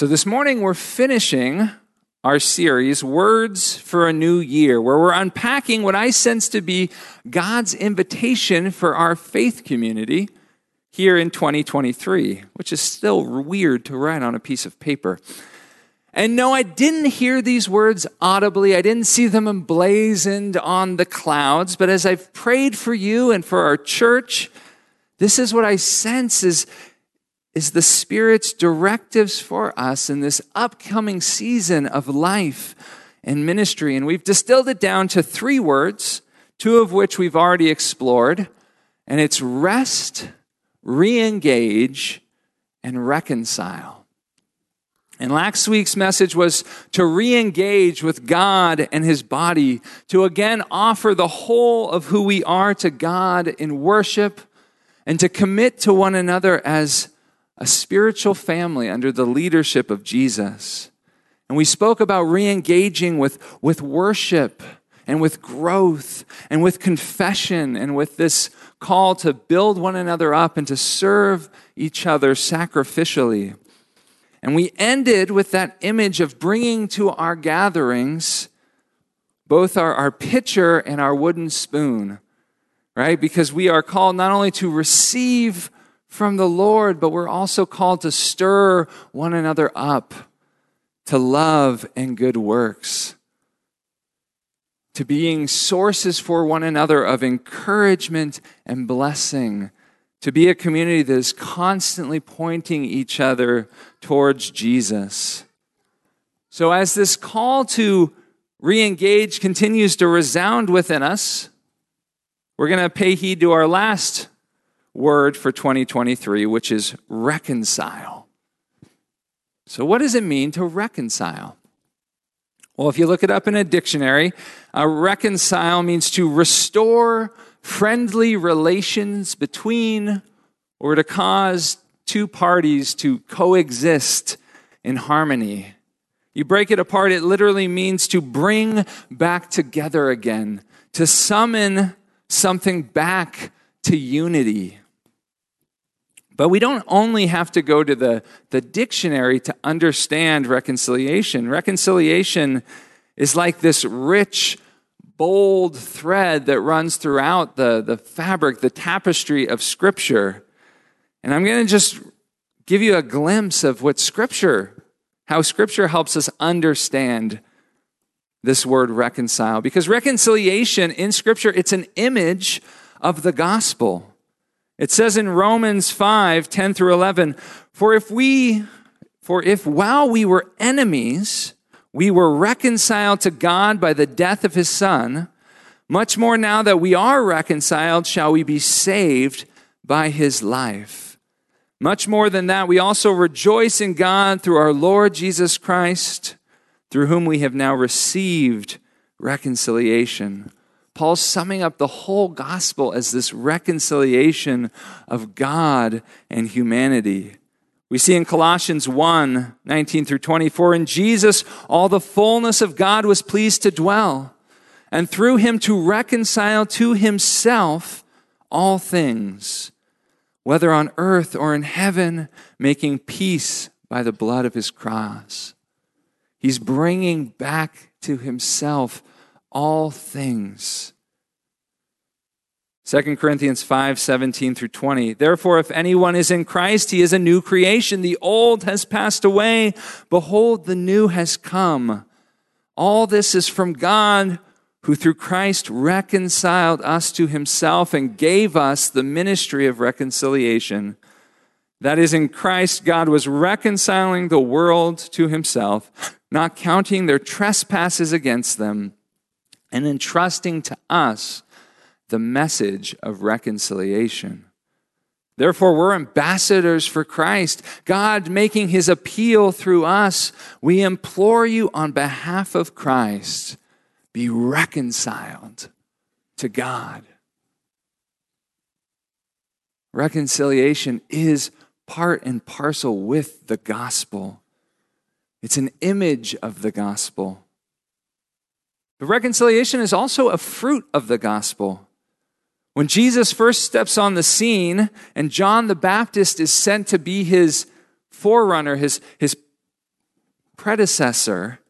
So this morning we're finishing our series, Words for a New Year, where we're unpacking what I sense to be God's invitation for our faith community here in 2023, which is still weird to write on a piece of paper. And no, I didn't hear these words audibly. I didn't see them emblazoned on the clouds. But as I've prayed for you and for our church, this is what I sense is, is the Spirit's directives for us in this upcoming season of life and ministry. And we've distilled it down to three words, two of which we've already explored. And it's rest, re engage, and reconcile. And last week's message was to re engage with God and His body, to again offer the whole of who we are to God in worship, and to commit to one another as a spiritual family under the leadership of Jesus. And we spoke about re engaging with, with worship and with growth and with confession and with this call to build one another up and to serve each other sacrificially. And we ended with that image of bringing to our gatherings both our, our pitcher and our wooden spoon, right? Because we are called not only to receive from the Lord, but we're also called to stir one another up to love and good works, to being sources for one another of encouragement and blessing to be a community that is constantly pointing each other towards Jesus. So, as this call to re engage continues to resound within us, we're going to pay heed to our last word for 2023, which is reconcile. So, what does it mean to reconcile? Well, if you look it up in a dictionary, uh, reconcile means to restore friendly relations between or to cause two parties to coexist in harmony. You break it apart, it literally means to bring back together again, to summon something back to unity. But we don't only have to go to the, the dictionary to understand reconciliation. Reconciliation is like this rich, bold thread that runs throughout the, the fabric, the tapestry of Scripture. And I'm going to just give you a glimpse of what Scripture, how Scripture helps us understand this word reconcile. Because reconciliation in Scripture, it's an image of the gospel. It says in Romans 5 10 through 11, For if we, for if while we were enemies, we were reconciled to God by the death of his Son, much more now that we are reconciled, shall we be saved by his life. Much more than that, we also rejoice in God through our Lord Jesus Christ, through whom we have now received reconciliation. Paul's summing up the whole gospel as this reconciliation of God and humanity. We see in Colossians 1 19 through 24, in Jesus, all the fullness of God was pleased to dwell, and through him to reconcile to himself all things, whether on earth or in heaven, making peace by the blood of his cross. He's bringing back to himself all things. 2 Corinthians 5 17 through 20. Therefore, if anyone is in Christ, he is a new creation. The old has passed away. Behold, the new has come. All this is from God, who through Christ reconciled us to himself and gave us the ministry of reconciliation. That is, in Christ, God was reconciling the world to himself, not counting their trespasses against them and entrusting to us the message of reconciliation. Therefore, we're ambassadors for Christ. God making his appeal through us. We implore you on behalf of Christ, be reconciled to God. Reconciliation is part and parcel with the gospel, it's an image of the gospel. But reconciliation is also a fruit of the gospel. When Jesus first steps on the scene and John the Baptist is sent to be his forerunner, his, his predecessor.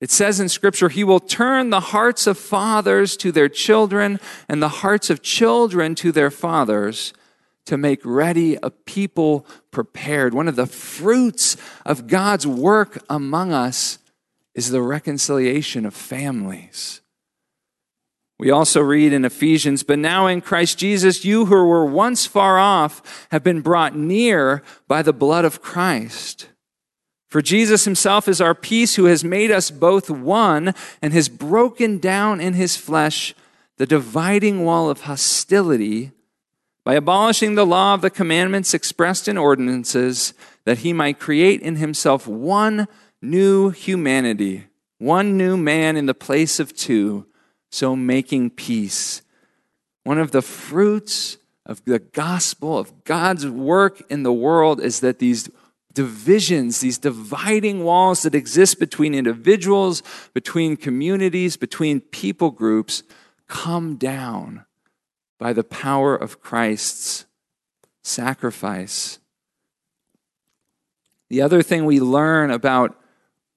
It says in Scripture, He will turn the hearts of fathers to their children and the hearts of children to their fathers to make ready a people prepared. One of the fruits of God's work among us is the reconciliation of families. We also read in Ephesians, but now in Christ Jesus, you who were once far off have been brought near by the blood of Christ. For Jesus himself is our peace, who has made us both one and has broken down in his flesh the dividing wall of hostility by abolishing the law of the commandments expressed in ordinances, that he might create in himself one new humanity, one new man in the place of two so making peace. One of the fruits of the gospel, of God's work in the world, is that these divisions, these dividing walls that exist between individuals, between communities, between people groups, come down by the power of Christ's sacrifice. The other thing we learn about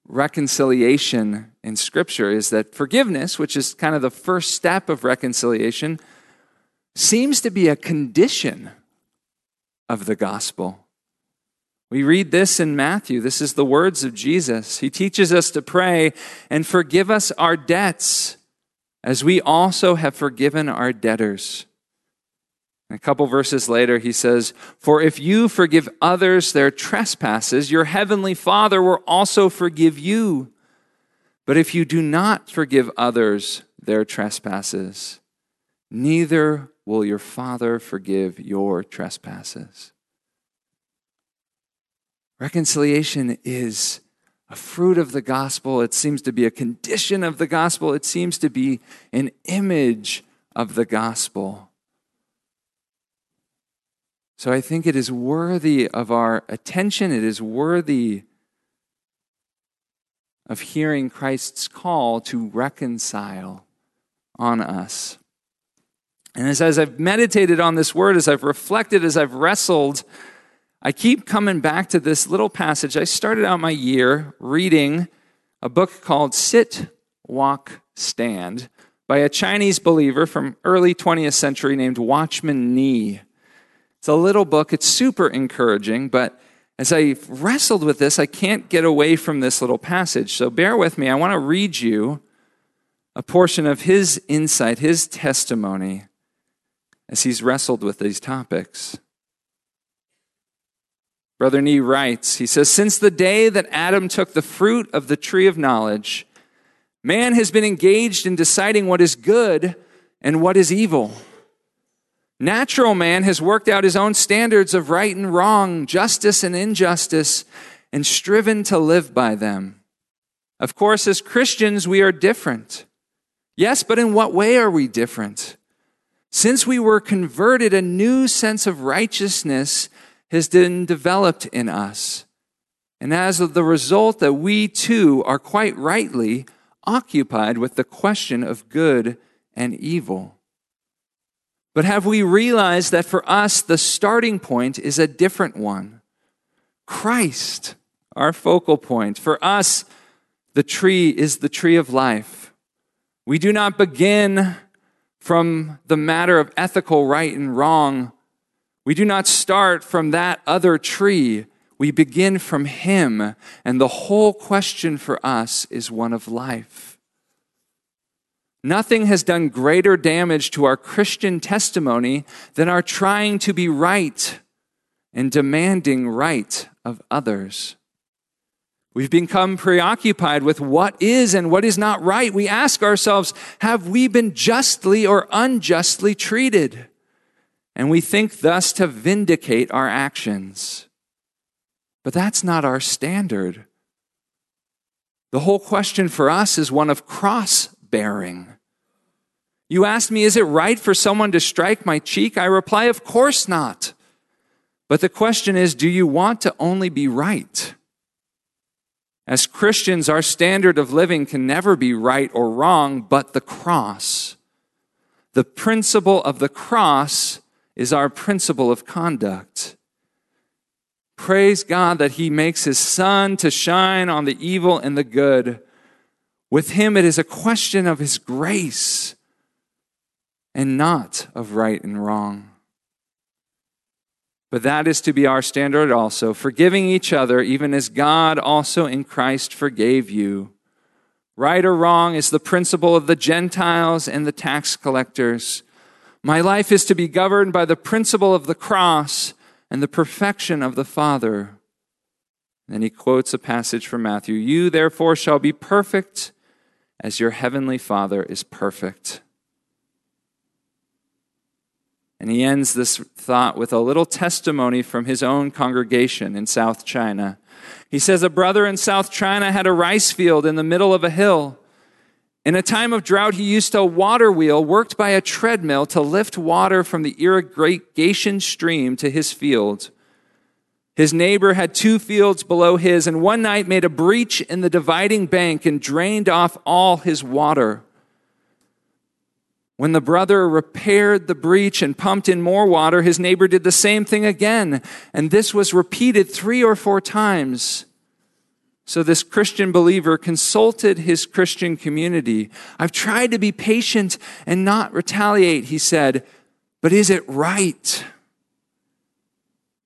reconciliation in Scripture is that forgiveness, which is kind of the first step of reconciliation, seems to be a condition of the gospel. We read this in Matthew. This is the words of Jesus. He teaches us to pray and forgive us our debts as we also have forgiven our debtors. A couple verses later, he says, For if you forgive others their trespasses, your heavenly Father will also forgive you. But if you do not forgive others their trespasses, neither will your Father forgive your trespasses. Reconciliation is a fruit of the gospel. It seems to be a condition of the gospel. It seems to be an image of the gospel. So I think it is worthy of our attention. It is worthy of hearing Christ's call to reconcile on us. And as, as I've meditated on this word, as I've reflected, as I've wrestled, I keep coming back to this little passage. I started out my year reading a book called Sit, Walk, Stand by a Chinese believer from early 20th century named Watchman Nee. It's a little book. It's super encouraging, but as I wrestled with this, I can't get away from this little passage. So bear with me. I want to read you a portion of his insight, his testimony, as he's wrestled with these topics. Brother Nee writes, he says, Since the day that Adam took the fruit of the tree of knowledge, man has been engaged in deciding what is good and what is evil. Natural man has worked out his own standards of right and wrong, justice and injustice, and striven to live by them. Of course, as Christians, we are different. Yes, but in what way are we different? Since we were converted, a new sense of righteousness has been developed in us. And as the result, that we too are quite rightly occupied with the question of good and evil. But have we realized that for us, the starting point is a different one? Christ, our focal point. For us, the tree is the tree of life. We do not begin from the matter of ethical right and wrong. We do not start from that other tree. We begin from Him, and the whole question for us is one of life. Nothing has done greater damage to our Christian testimony than our trying to be right and demanding right of others. We've become preoccupied with what is and what is not right. We ask ourselves, have we been justly or unjustly treated? And we think thus to vindicate our actions. But that's not our standard. The whole question for us is one of cross bearing. You ask me, is it right for someone to strike my cheek? I reply, of course not. But the question is, do you want to only be right? As Christians, our standard of living can never be right or wrong, but the cross. The principle of the cross is our principle of conduct. Praise God that He makes His sun to shine on the evil and the good. With Him, it is a question of His grace and not of right and wrong. But that is to be our standard also, forgiving each other, even as God also in Christ forgave you. Right or wrong is the principle of the Gentiles and the tax collectors. My life is to be governed by the principle of the cross and the perfection of the Father. Then he quotes a passage from Matthew You therefore shall be perfect as your heavenly Father is perfect. And he ends this thought with a little testimony from his own congregation in South China. He says, A brother in South China had a rice field in the middle of a hill. In a time of drought, he used a water wheel worked by a treadmill to lift water from the irrigation stream to his field. His neighbor had two fields below his, and one night made a breach in the dividing bank and drained off all his water. When the brother repaired the breach and pumped in more water, his neighbor did the same thing again. And this was repeated three or four times. So this Christian believer consulted his Christian community. I've tried to be patient and not retaliate, he said, but is it right?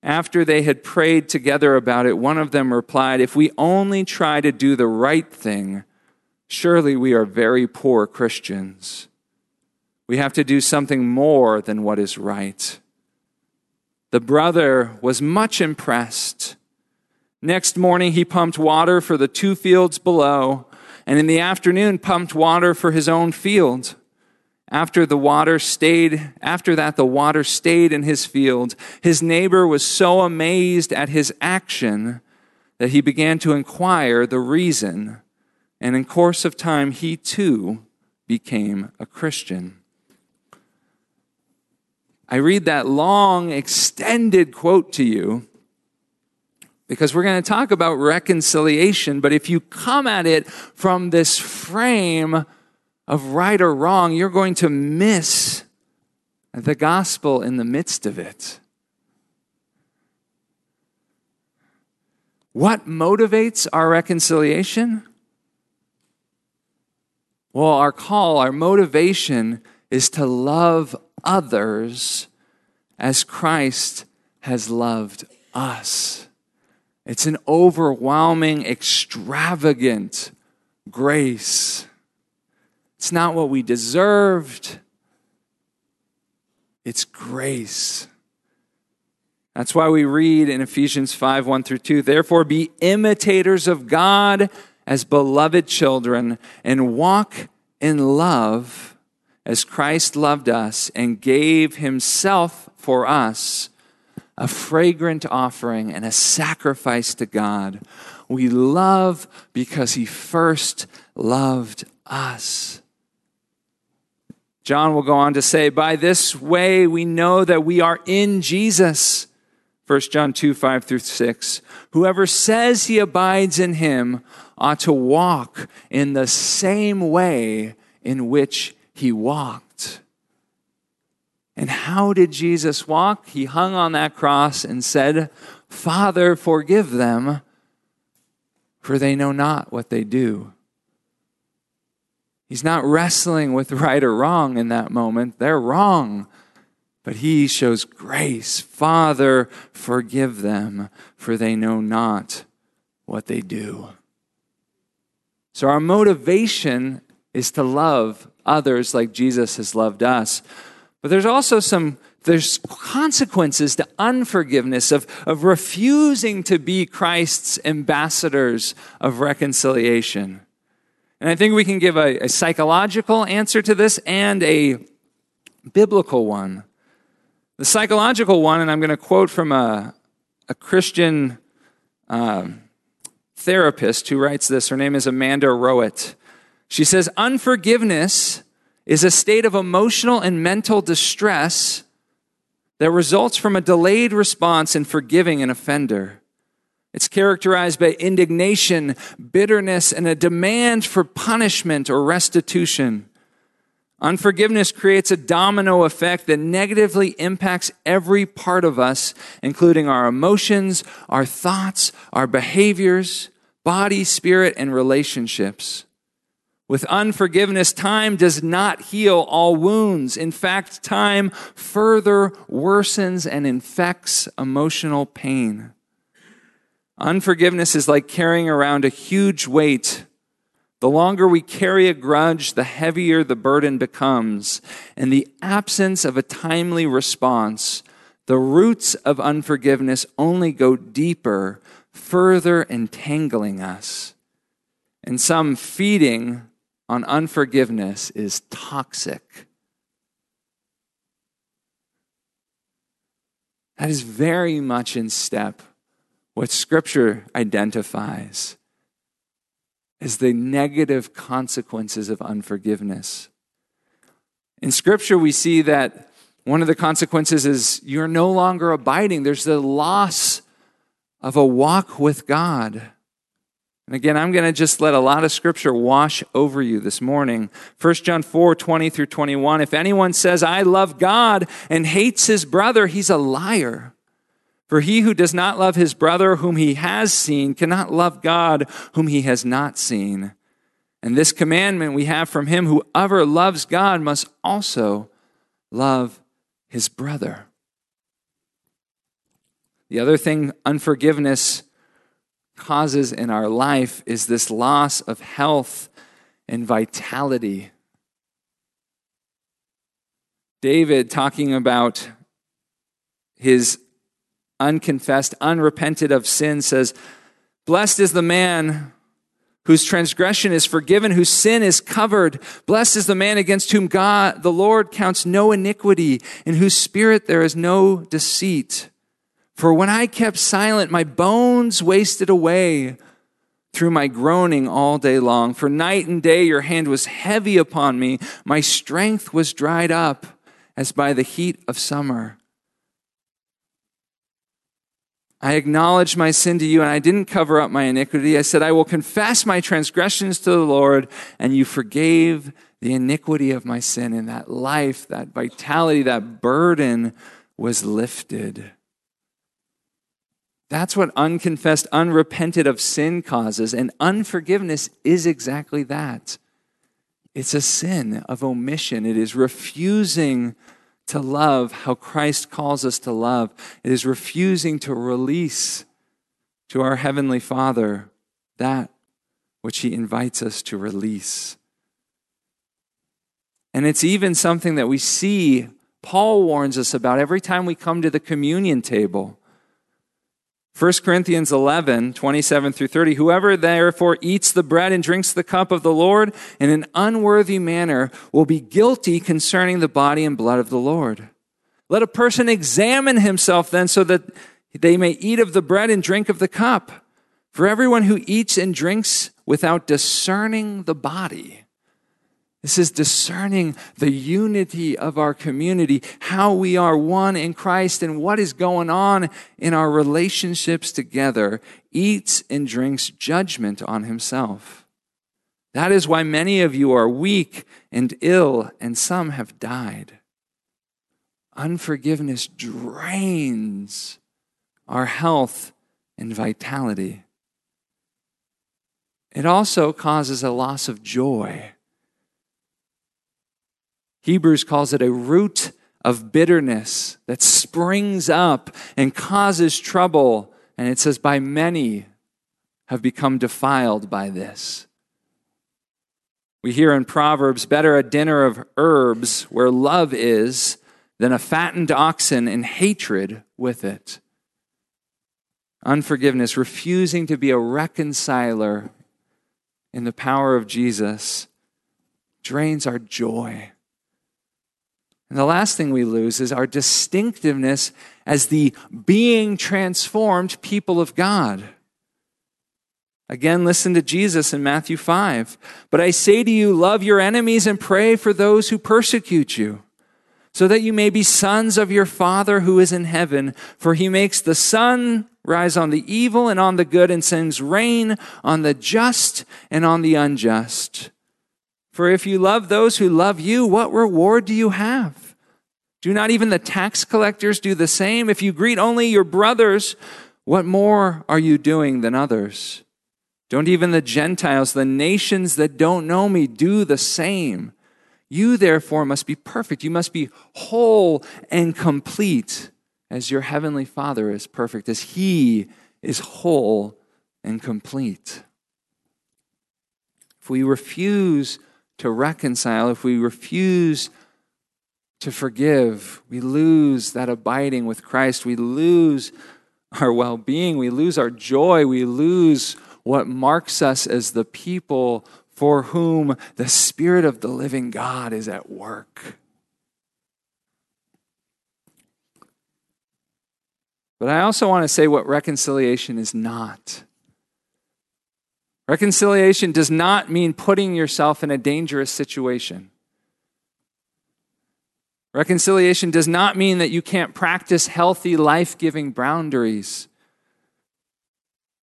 After they had prayed together about it, one of them replied, If we only try to do the right thing, surely we are very poor Christians. We have to do something more than what is right. The brother was much impressed. Next morning, he pumped water for the two fields below, and in the afternoon, pumped water for his own field. After the water stayed, after that, the water stayed in his field. His neighbor was so amazed at his action that he began to inquire the reason, and in course of time, he too became a Christian. I read that long, extended quote to you because we're going to talk about reconciliation. But if you come at it from this frame of right or wrong, you're going to miss the gospel in the midst of it. What motivates our reconciliation? Well, our call, our motivation is to love others as Christ has loved us. It's an overwhelming, extravagant grace. It's not what we deserved, it's grace. That's why we read in Ephesians 5 1 through 2 Therefore, be imitators of God as beloved children and walk in love as Christ loved us and gave himself for us, a fragrant offering and a sacrifice to God. We love because he first loved us. John will go on to say, By this way we know that we are in Jesus. 1 John 2 5 through 6. Whoever says he abides in him ought to walk in the same way in which he walked. And how did Jesus walk? He hung on that cross and said, Father, forgive them, for they know not what they do. He's not wrestling with right or wrong in that moment. They're wrong. But he shows grace. Father, forgive them, for they know not what they do. So, our motivation is to love others like Jesus has loved us. But there's also some there's consequences to unforgiveness of, of refusing to be Christ's ambassadors of reconciliation. And I think we can give a, a psychological answer to this and a biblical one. The psychological one, and I'm going to quote from a, a Christian um, therapist who writes this. Her name is Amanda Rowett. She says, Unforgiveness is a state of emotional and mental distress that results from a delayed response in forgiving an offender. It's characterized by indignation, bitterness, and a demand for punishment or restitution. Unforgiveness creates a domino effect that negatively impacts every part of us, including our emotions, our thoughts, our behaviors, body, spirit, and relationships. With unforgiveness, time does not heal all wounds. In fact, time further worsens and infects emotional pain. Unforgiveness is like carrying around a huge weight the longer we carry a grudge, the heavier the burden becomes. In the absence of a timely response, the roots of unforgiveness only go deeper, further entangling us. And some feeding on unforgiveness is toxic. That is very much in step what Scripture identifies as the negative consequences of unforgiveness. In Scripture, we see that one of the consequences is you're no longer abiding. There's the loss of a walk with God. And again, I'm going to just let a lot of scripture wash over you this morning. 1 John 4, 20 through 21. If anyone says, I love God and hates his brother, he's a liar. For he who does not love his brother whom he has seen cannot love God whom he has not seen. And this commandment we have from him whoever loves God must also love his brother. The other thing unforgiveness causes in our life is this loss of health and vitality. David, talking about his unconfessed, unrepented of sin, says, Blessed is the man whose transgression is forgiven, whose sin is covered. Blessed is the man against whom God, the Lord, counts no iniquity, in whose spirit there is no deceit. For when I kept silent, my bones wasted away through my groaning all day long. For night and day your hand was heavy upon me. My strength was dried up as by the heat of summer. I acknowledged my sin to you and I didn't cover up my iniquity. I said, I will confess my transgressions to the Lord, and you forgave the iniquity of my sin. And that life, that vitality, that burden was lifted. That's what unconfessed, unrepented of sin causes. And unforgiveness is exactly that. It's a sin of omission. It is refusing to love how Christ calls us to love. It is refusing to release to our Heavenly Father that which He invites us to release. And it's even something that we see Paul warns us about every time we come to the communion table. 1 Corinthians 11, 27 through 30. Whoever therefore eats the bread and drinks the cup of the Lord in an unworthy manner will be guilty concerning the body and blood of the Lord. Let a person examine himself then so that they may eat of the bread and drink of the cup. For everyone who eats and drinks without discerning the body this is discerning the unity of our community, how we are one in Christ, and what is going on in our relationships together, eats and drinks judgment on himself. That is why many of you are weak and ill, and some have died. Unforgiveness drains our health and vitality. It also causes a loss of joy. Hebrews calls it a root of bitterness that springs up and causes trouble. And it says, by many have become defiled by this. We hear in Proverbs, better a dinner of herbs where love is than a fattened oxen and hatred with it. Unforgiveness, refusing to be a reconciler in the power of Jesus, drains our joy. And the last thing we lose is our distinctiveness as the being transformed people of God. Again, listen to Jesus in Matthew 5. But I say to you, love your enemies and pray for those who persecute you, so that you may be sons of your Father who is in heaven. For he makes the sun rise on the evil and on the good, and sends rain on the just and on the unjust. For if you love those who love you, what reward do you have? Do not even the tax collectors do the same? If you greet only your brothers, what more are you doing than others? Don't even the Gentiles, the nations that don't know me, do the same? You therefore must be perfect. You must be whole and complete as your heavenly Father is perfect, as he is whole and complete. If we refuse to reconcile, if we refuse to forgive, we lose that abiding with Christ. We lose our well being. We lose our joy. We lose what marks us as the people for whom the Spirit of the living God is at work. But I also want to say what reconciliation is not. Reconciliation does not mean putting yourself in a dangerous situation. Reconciliation does not mean that you can't practice healthy, life giving boundaries.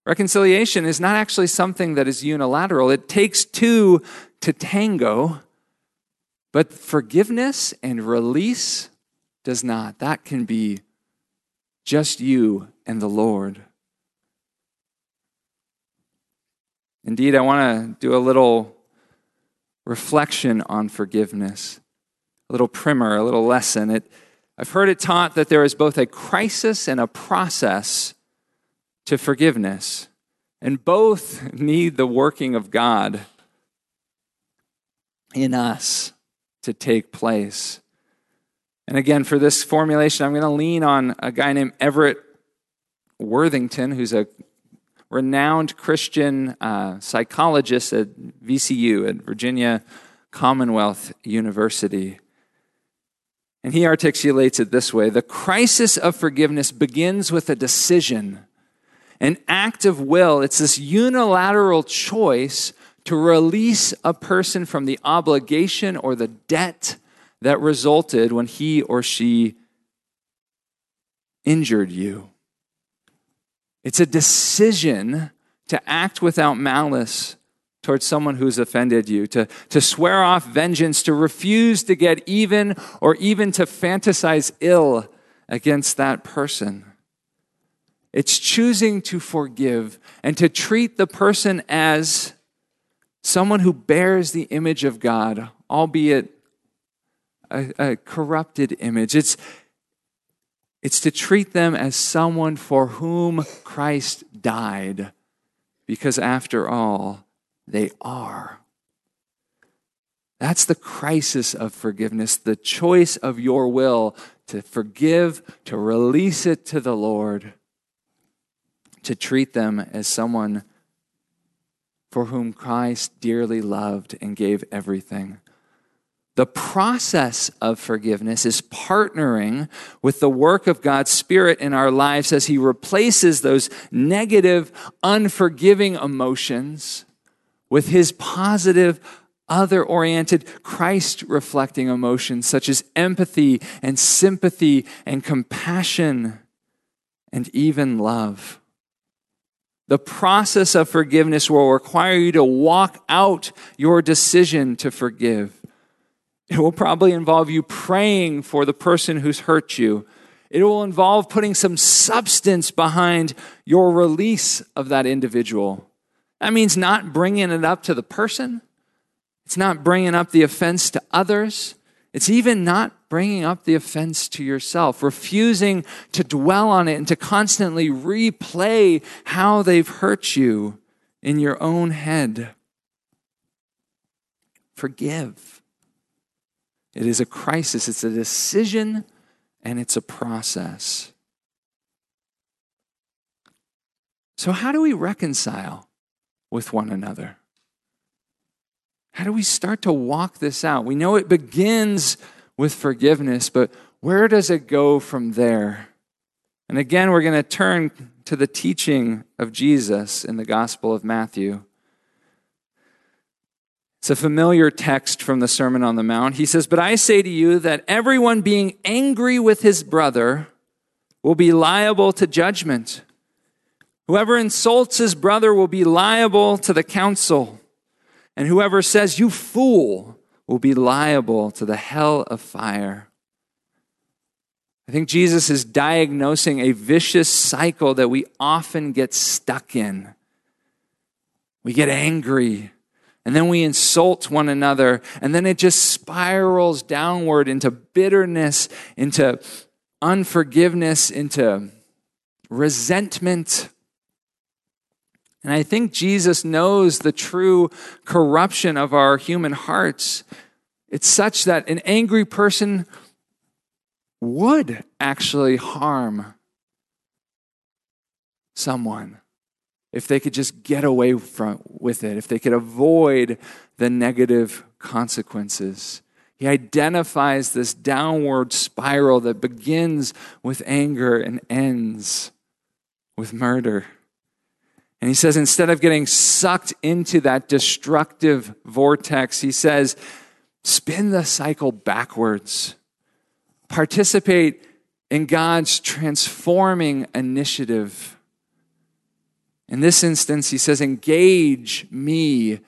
Reconciliation is not actually something that is unilateral. It takes two to tango, but forgiveness and release does not. That can be just you and the Lord. Indeed, I want to do a little reflection on forgiveness, a little primer, a little lesson. It, I've heard it taught that there is both a crisis and a process to forgiveness, and both need the working of God in us to take place. And again, for this formulation, I'm going to lean on a guy named Everett Worthington, who's a renowned Christian uh, psychologist at VCU, at Virginia Commonwealth University. And he articulates it this way The crisis of forgiveness begins with a decision, an act of will. It's this unilateral choice to release a person from the obligation or the debt that resulted when he or she injured you. It's a decision to act without malice towards someone who's offended you, to, to swear off vengeance, to refuse to get even, or even to fantasize ill against that person. It's choosing to forgive and to treat the person as someone who bears the image of God, albeit a, a corrupted image. It's, it's to treat them as someone for whom Christ died, because after all, they are. That's the crisis of forgiveness, the choice of your will to forgive, to release it to the Lord, to treat them as someone for whom Christ dearly loved and gave everything. The process of forgiveness is partnering with the work of God's Spirit in our lives as He replaces those negative, unforgiving emotions with His positive, other oriented, Christ reflecting emotions such as empathy and sympathy and compassion and even love. The process of forgiveness will require you to walk out your decision to forgive. It will probably involve you praying for the person who's hurt you. It will involve putting some substance behind your release of that individual. That means not bringing it up to the person. It's not bringing up the offense to others. It's even not bringing up the offense to yourself, refusing to dwell on it and to constantly replay how they've hurt you in your own head. Forgive. It is a crisis, it's a decision, and it's a process. So, how do we reconcile with one another? How do we start to walk this out? We know it begins with forgiveness, but where does it go from there? And again, we're going to turn to the teaching of Jesus in the Gospel of Matthew. It's a familiar text from the Sermon on the Mount. He says, But I say to you that everyone being angry with his brother will be liable to judgment. Whoever insults his brother will be liable to the council. And whoever says, You fool, will be liable to the hell of fire. I think Jesus is diagnosing a vicious cycle that we often get stuck in. We get angry, and then we insult one another, and then it just spirals downward into bitterness, into unforgiveness, into resentment. And I think Jesus knows the true corruption of our human hearts. It's such that an angry person would actually harm someone if they could just get away from, with it, if they could avoid the negative consequences. He identifies this downward spiral that begins with anger and ends with murder. And he says, instead of getting sucked into that destructive vortex, he says, spin the cycle backwards. Participate in God's transforming initiative. In this instance, he says, engage me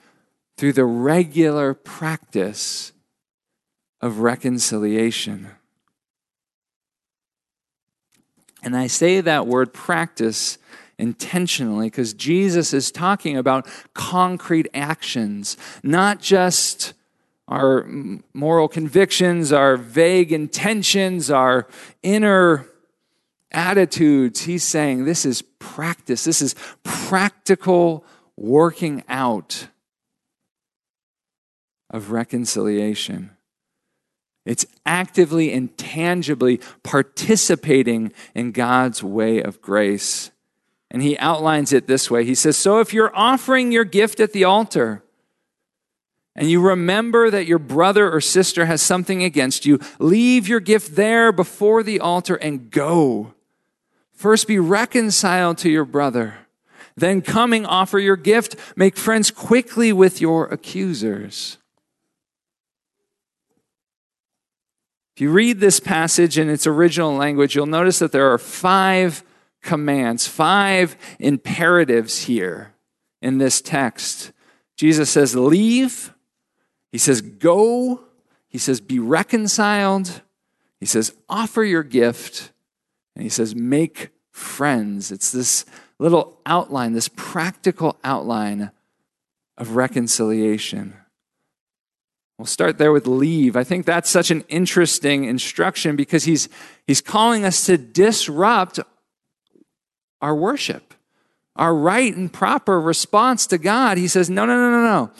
through the regular practice of reconciliation. And I say that word practice intentionally because Jesus is talking about concrete actions, not just our moral convictions, our vague intentions, our inner attitudes. He's saying this is practice, this is practical working out of reconciliation. It's actively and tangibly participating in God's way of grace. And he outlines it this way He says, So if you're offering your gift at the altar, and you remember that your brother or sister has something against you, leave your gift there before the altar and go. First be reconciled to your brother. Then coming offer your gift. Make friends quickly with your accusers. If you read this passage in its original language, you'll notice that there are five commands, five imperatives here in this text. Jesus says, Leave. He says, Go. He says, Be reconciled. He says, Offer your gift. And he says, Make friends. It's this little outline, this practical outline of reconciliation. We'll start there with leave. I think that's such an interesting instruction because he's, he's calling us to disrupt our worship, our right and proper response to God. He says, no, no, no, no, no.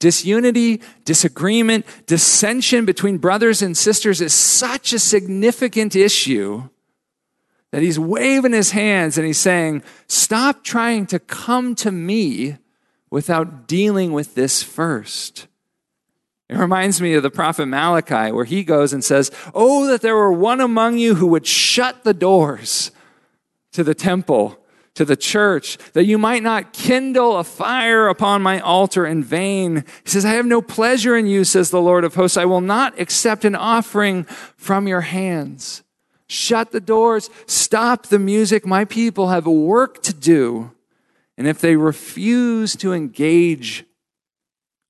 Disunity, disagreement, dissension between brothers and sisters is such a significant issue that he's waving his hands and he's saying, Stop trying to come to me without dealing with this first. It reminds me of the prophet Malachi, where he goes and says, Oh, that there were one among you who would shut the doors to the temple, to the church, that you might not kindle a fire upon my altar in vain. He says, I have no pleasure in you, says the Lord of hosts. I will not accept an offering from your hands. Shut the doors, stop the music. My people have work to do. And if they refuse to engage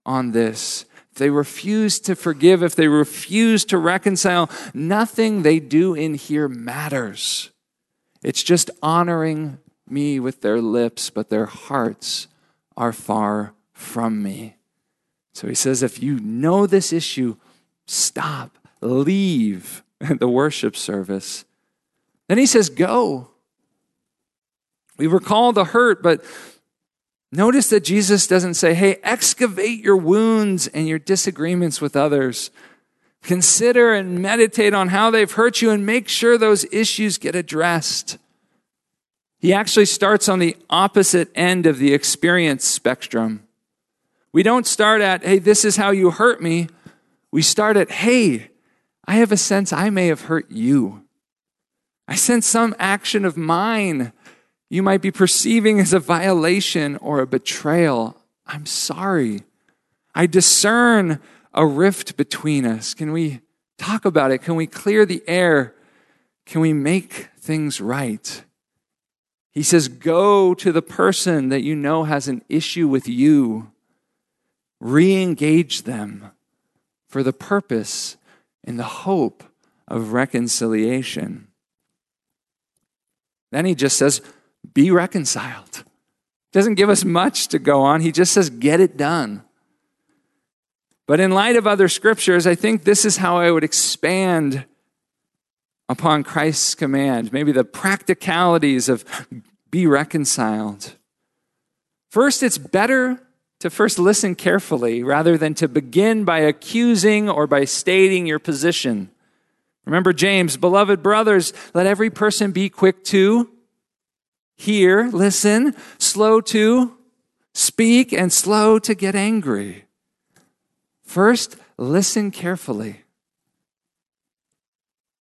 on this, if they refuse to forgive, if they refuse to reconcile, nothing they do in here matters. It's just honoring me with their lips, but their hearts are far from me. So he says, if you know this issue, stop, leave the worship service. Then he says, go. We recall the hurt, but Notice that Jesus doesn't say, hey, excavate your wounds and your disagreements with others. Consider and meditate on how they've hurt you and make sure those issues get addressed. He actually starts on the opposite end of the experience spectrum. We don't start at, hey, this is how you hurt me. We start at, hey, I have a sense I may have hurt you. I sense some action of mine you might be perceiving as a violation or a betrayal. I'm sorry. I discern a rift between us. Can we talk about it? Can we clear the air? Can we make things right? He says, Go to the person that you know has an issue with you. re engage them for the purpose and the hope of reconciliation. Then he just says, Be reconciled. Doesn't give us much to go on. He just says, Get it done. But in light of other scriptures, I think this is how I would expand upon Christ's command, maybe the practicalities of be reconciled. First, it's better to first listen carefully rather than to begin by accusing or by stating your position. Remember James, beloved brothers, let every person be quick to hear, listen, slow to speak, and slow to get angry. First, listen carefully.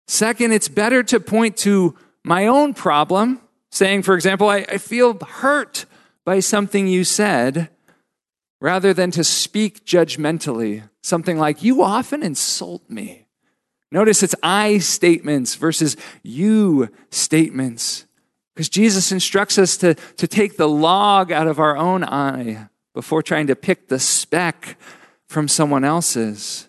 Second, it's better to point to my own problem, saying, for example, I, I feel hurt by something you said, rather than to speak judgmentally, something like, You often insult me. Notice it's I statements versus you statements. Because Jesus instructs us to, to take the log out of our own eye before trying to pick the speck from someone else's.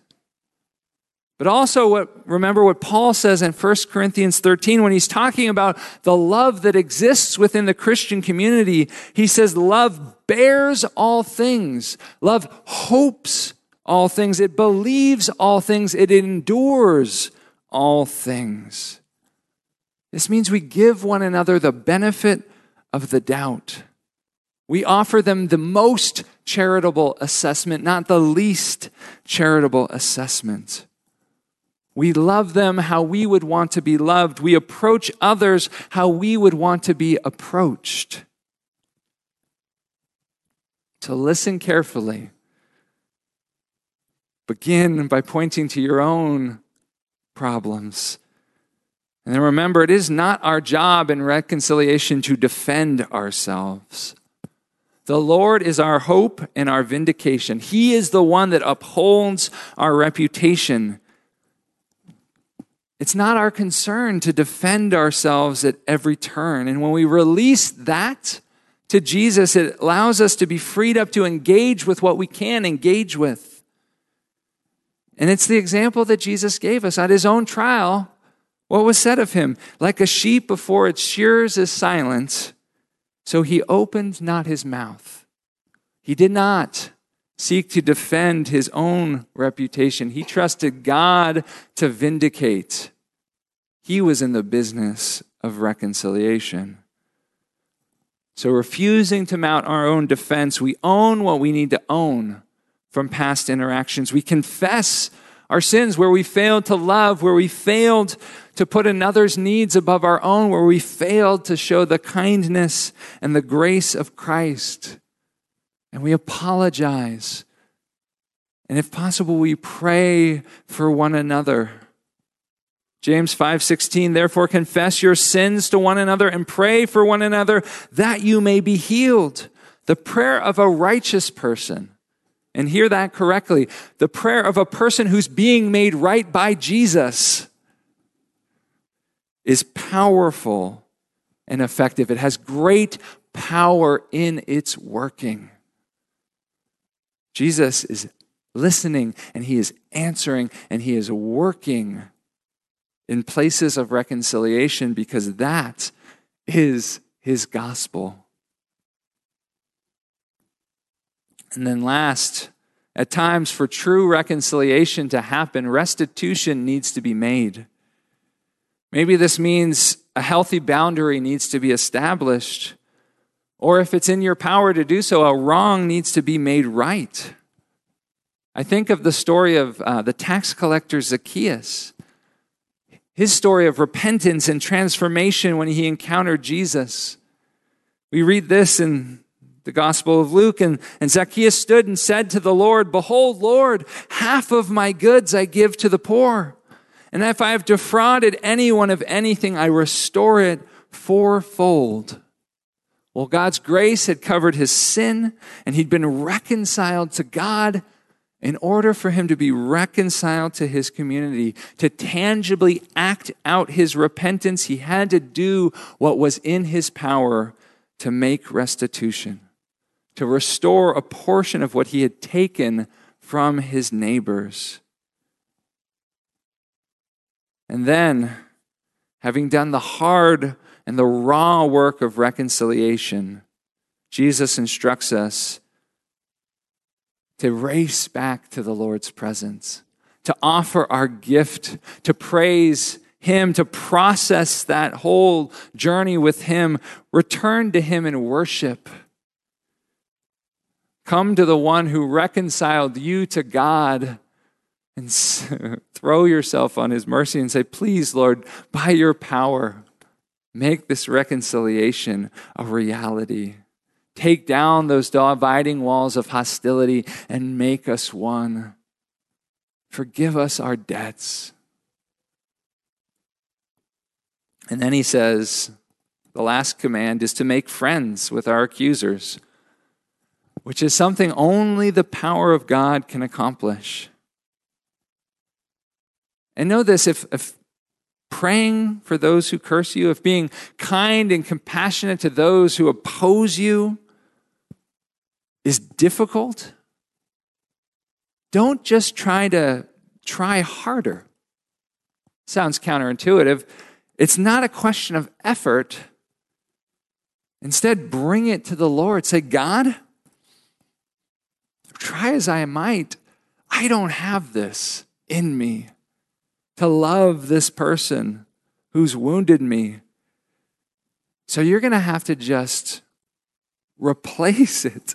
But also what remember what Paul says in 1 Corinthians 13 when he's talking about the love that exists within the Christian community. He says love bears all things. Love hopes all things. It believes all things. It endures all things. This means we give one another the benefit of the doubt. We offer them the most charitable assessment, not the least charitable assessment. We love them how we would want to be loved. We approach others how we would want to be approached. To listen carefully Begin by pointing to your own problems. And then remember, it is not our job in reconciliation to defend ourselves. The Lord is our hope and our vindication. He is the one that upholds our reputation. It's not our concern to defend ourselves at every turn. And when we release that to Jesus, it allows us to be freed up to engage with what we can engage with. And it's the example that Jesus gave us at his own trial. What was said of him? Like a sheep before its shears is silent, so he opened not his mouth. He did not seek to defend his own reputation. He trusted God to vindicate. He was in the business of reconciliation. So, refusing to mount our own defense, we own what we need to own from past interactions. We confess our sins where we failed to love, where we failed to put another's needs above our own, where we failed to show the kindness and the grace of Christ. And we apologize. And if possible, we pray for one another. James 5:16 Therefore confess your sins to one another and pray for one another that you may be healed. The prayer of a righteous person and hear that correctly. The prayer of a person who's being made right by Jesus is powerful and effective. It has great power in its working. Jesus is listening and he is answering and he is working in places of reconciliation because that is his gospel. And then, last, at times for true reconciliation to happen, restitution needs to be made. Maybe this means a healthy boundary needs to be established. Or if it's in your power to do so, a wrong needs to be made right. I think of the story of uh, the tax collector Zacchaeus. His story of repentance and transformation when he encountered Jesus. We read this in the Gospel of Luke. And, and Zacchaeus stood and said to the Lord, Behold, Lord, half of my goods I give to the poor. And if I have defrauded anyone of anything, I restore it fourfold. Well, God's grace had covered his sin, and he'd been reconciled to God. In order for him to be reconciled to his community, to tangibly act out his repentance, he had to do what was in his power to make restitution to restore a portion of what he had taken from his neighbors. And then, having done the hard and the raw work of reconciliation, Jesus instructs us to race back to the Lord's presence, to offer our gift, to praise Him, to process that whole journey with Him, return to Him in worship. Come to the one who reconciled you to God and throw yourself on His mercy and say, Please, Lord, by your power, make this reconciliation a reality. Take down those dividing walls of hostility and make us one. Forgive us our debts. And then he says, the last command is to make friends with our accusers, which is something only the power of God can accomplish. And know this if, if praying for those who curse you, if being kind and compassionate to those who oppose you is difficult, don't just try to try harder. Sounds counterintuitive. It's not a question of effort. Instead, bring it to the Lord. Say, God, try as I might, I don't have this in me to love this person who's wounded me. So you're going to have to just replace it.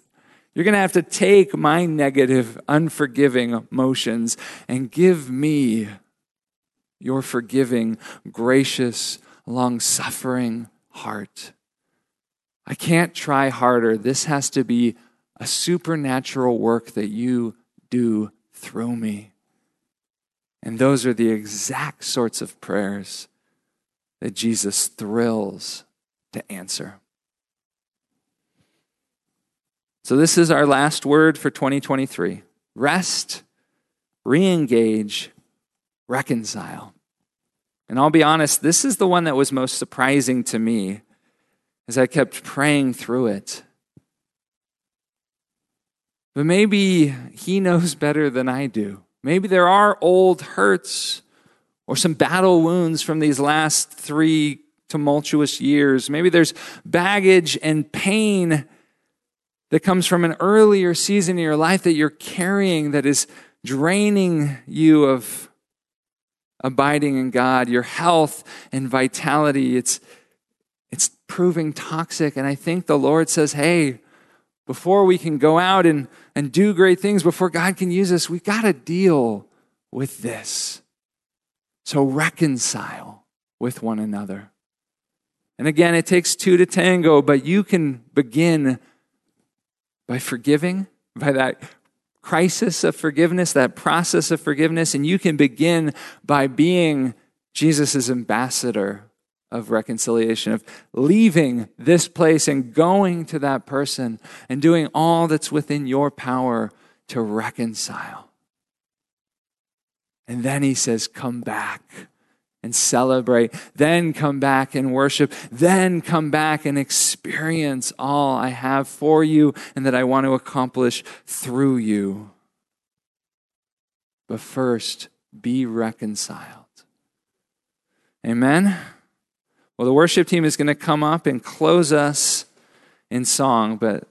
You're going to have to take my negative, unforgiving emotions and give me your forgiving, gracious, long suffering heart. I can't try harder. This has to be a supernatural work that you do through me. And those are the exact sorts of prayers that Jesus thrills to answer. So, this is our last word for 2023 rest, re engage, reconcile. And I'll be honest, this is the one that was most surprising to me as I kept praying through it. But maybe he knows better than I do. Maybe there are old hurts or some battle wounds from these last three tumultuous years. Maybe there's baggage and pain that comes from an earlier season in your life that you're carrying that is draining you of abiding in God, your health and vitality. It's, it's proving toxic. And I think the Lord says, hey, before we can go out and, and do great things, before God can use us, we've got to deal with this. So reconcile with one another. And again, it takes two to tango, but you can begin by forgiving, by that crisis of forgiveness, that process of forgiveness, and you can begin by being Jesus' ambassador of reconciliation, of leaving this place and going to that person and doing all that's within your power to reconcile. And then he says, Come back and celebrate, then come back and worship, then come back and experience all I have for you and that I want to accomplish through you. But first, be reconciled. Amen. Well, the worship team is going to come up and close us in song, but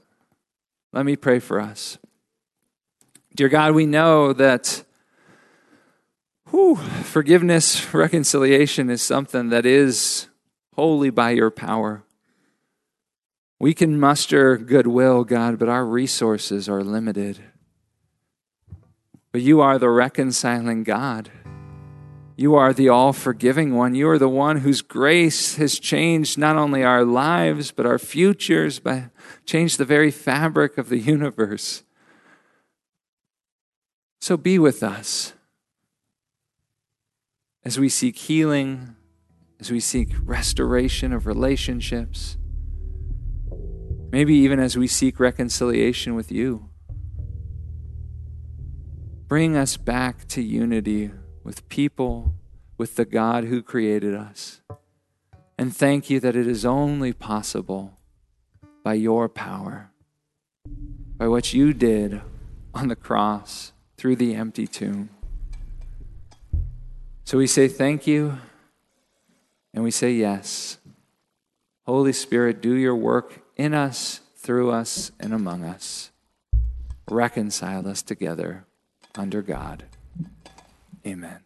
let me pray for us. Dear God, we know that whew, forgiveness, reconciliation is something that is wholly by your power. We can muster goodwill, God, but our resources are limited. But you are the reconciling God. You are the all forgiving one. You are the one whose grace has changed not only our lives, but our futures, but changed the very fabric of the universe. So be with us as we seek healing, as we seek restoration of relationships, maybe even as we seek reconciliation with you. Bring us back to unity with people, with the God who created us. And thank you that it is only possible by your power. by what you did on the cross through the empty tomb. So we say thank you and we say yes. Holy Spirit, do your work in us, through us, and among us. Reconcile us together under God. Amen.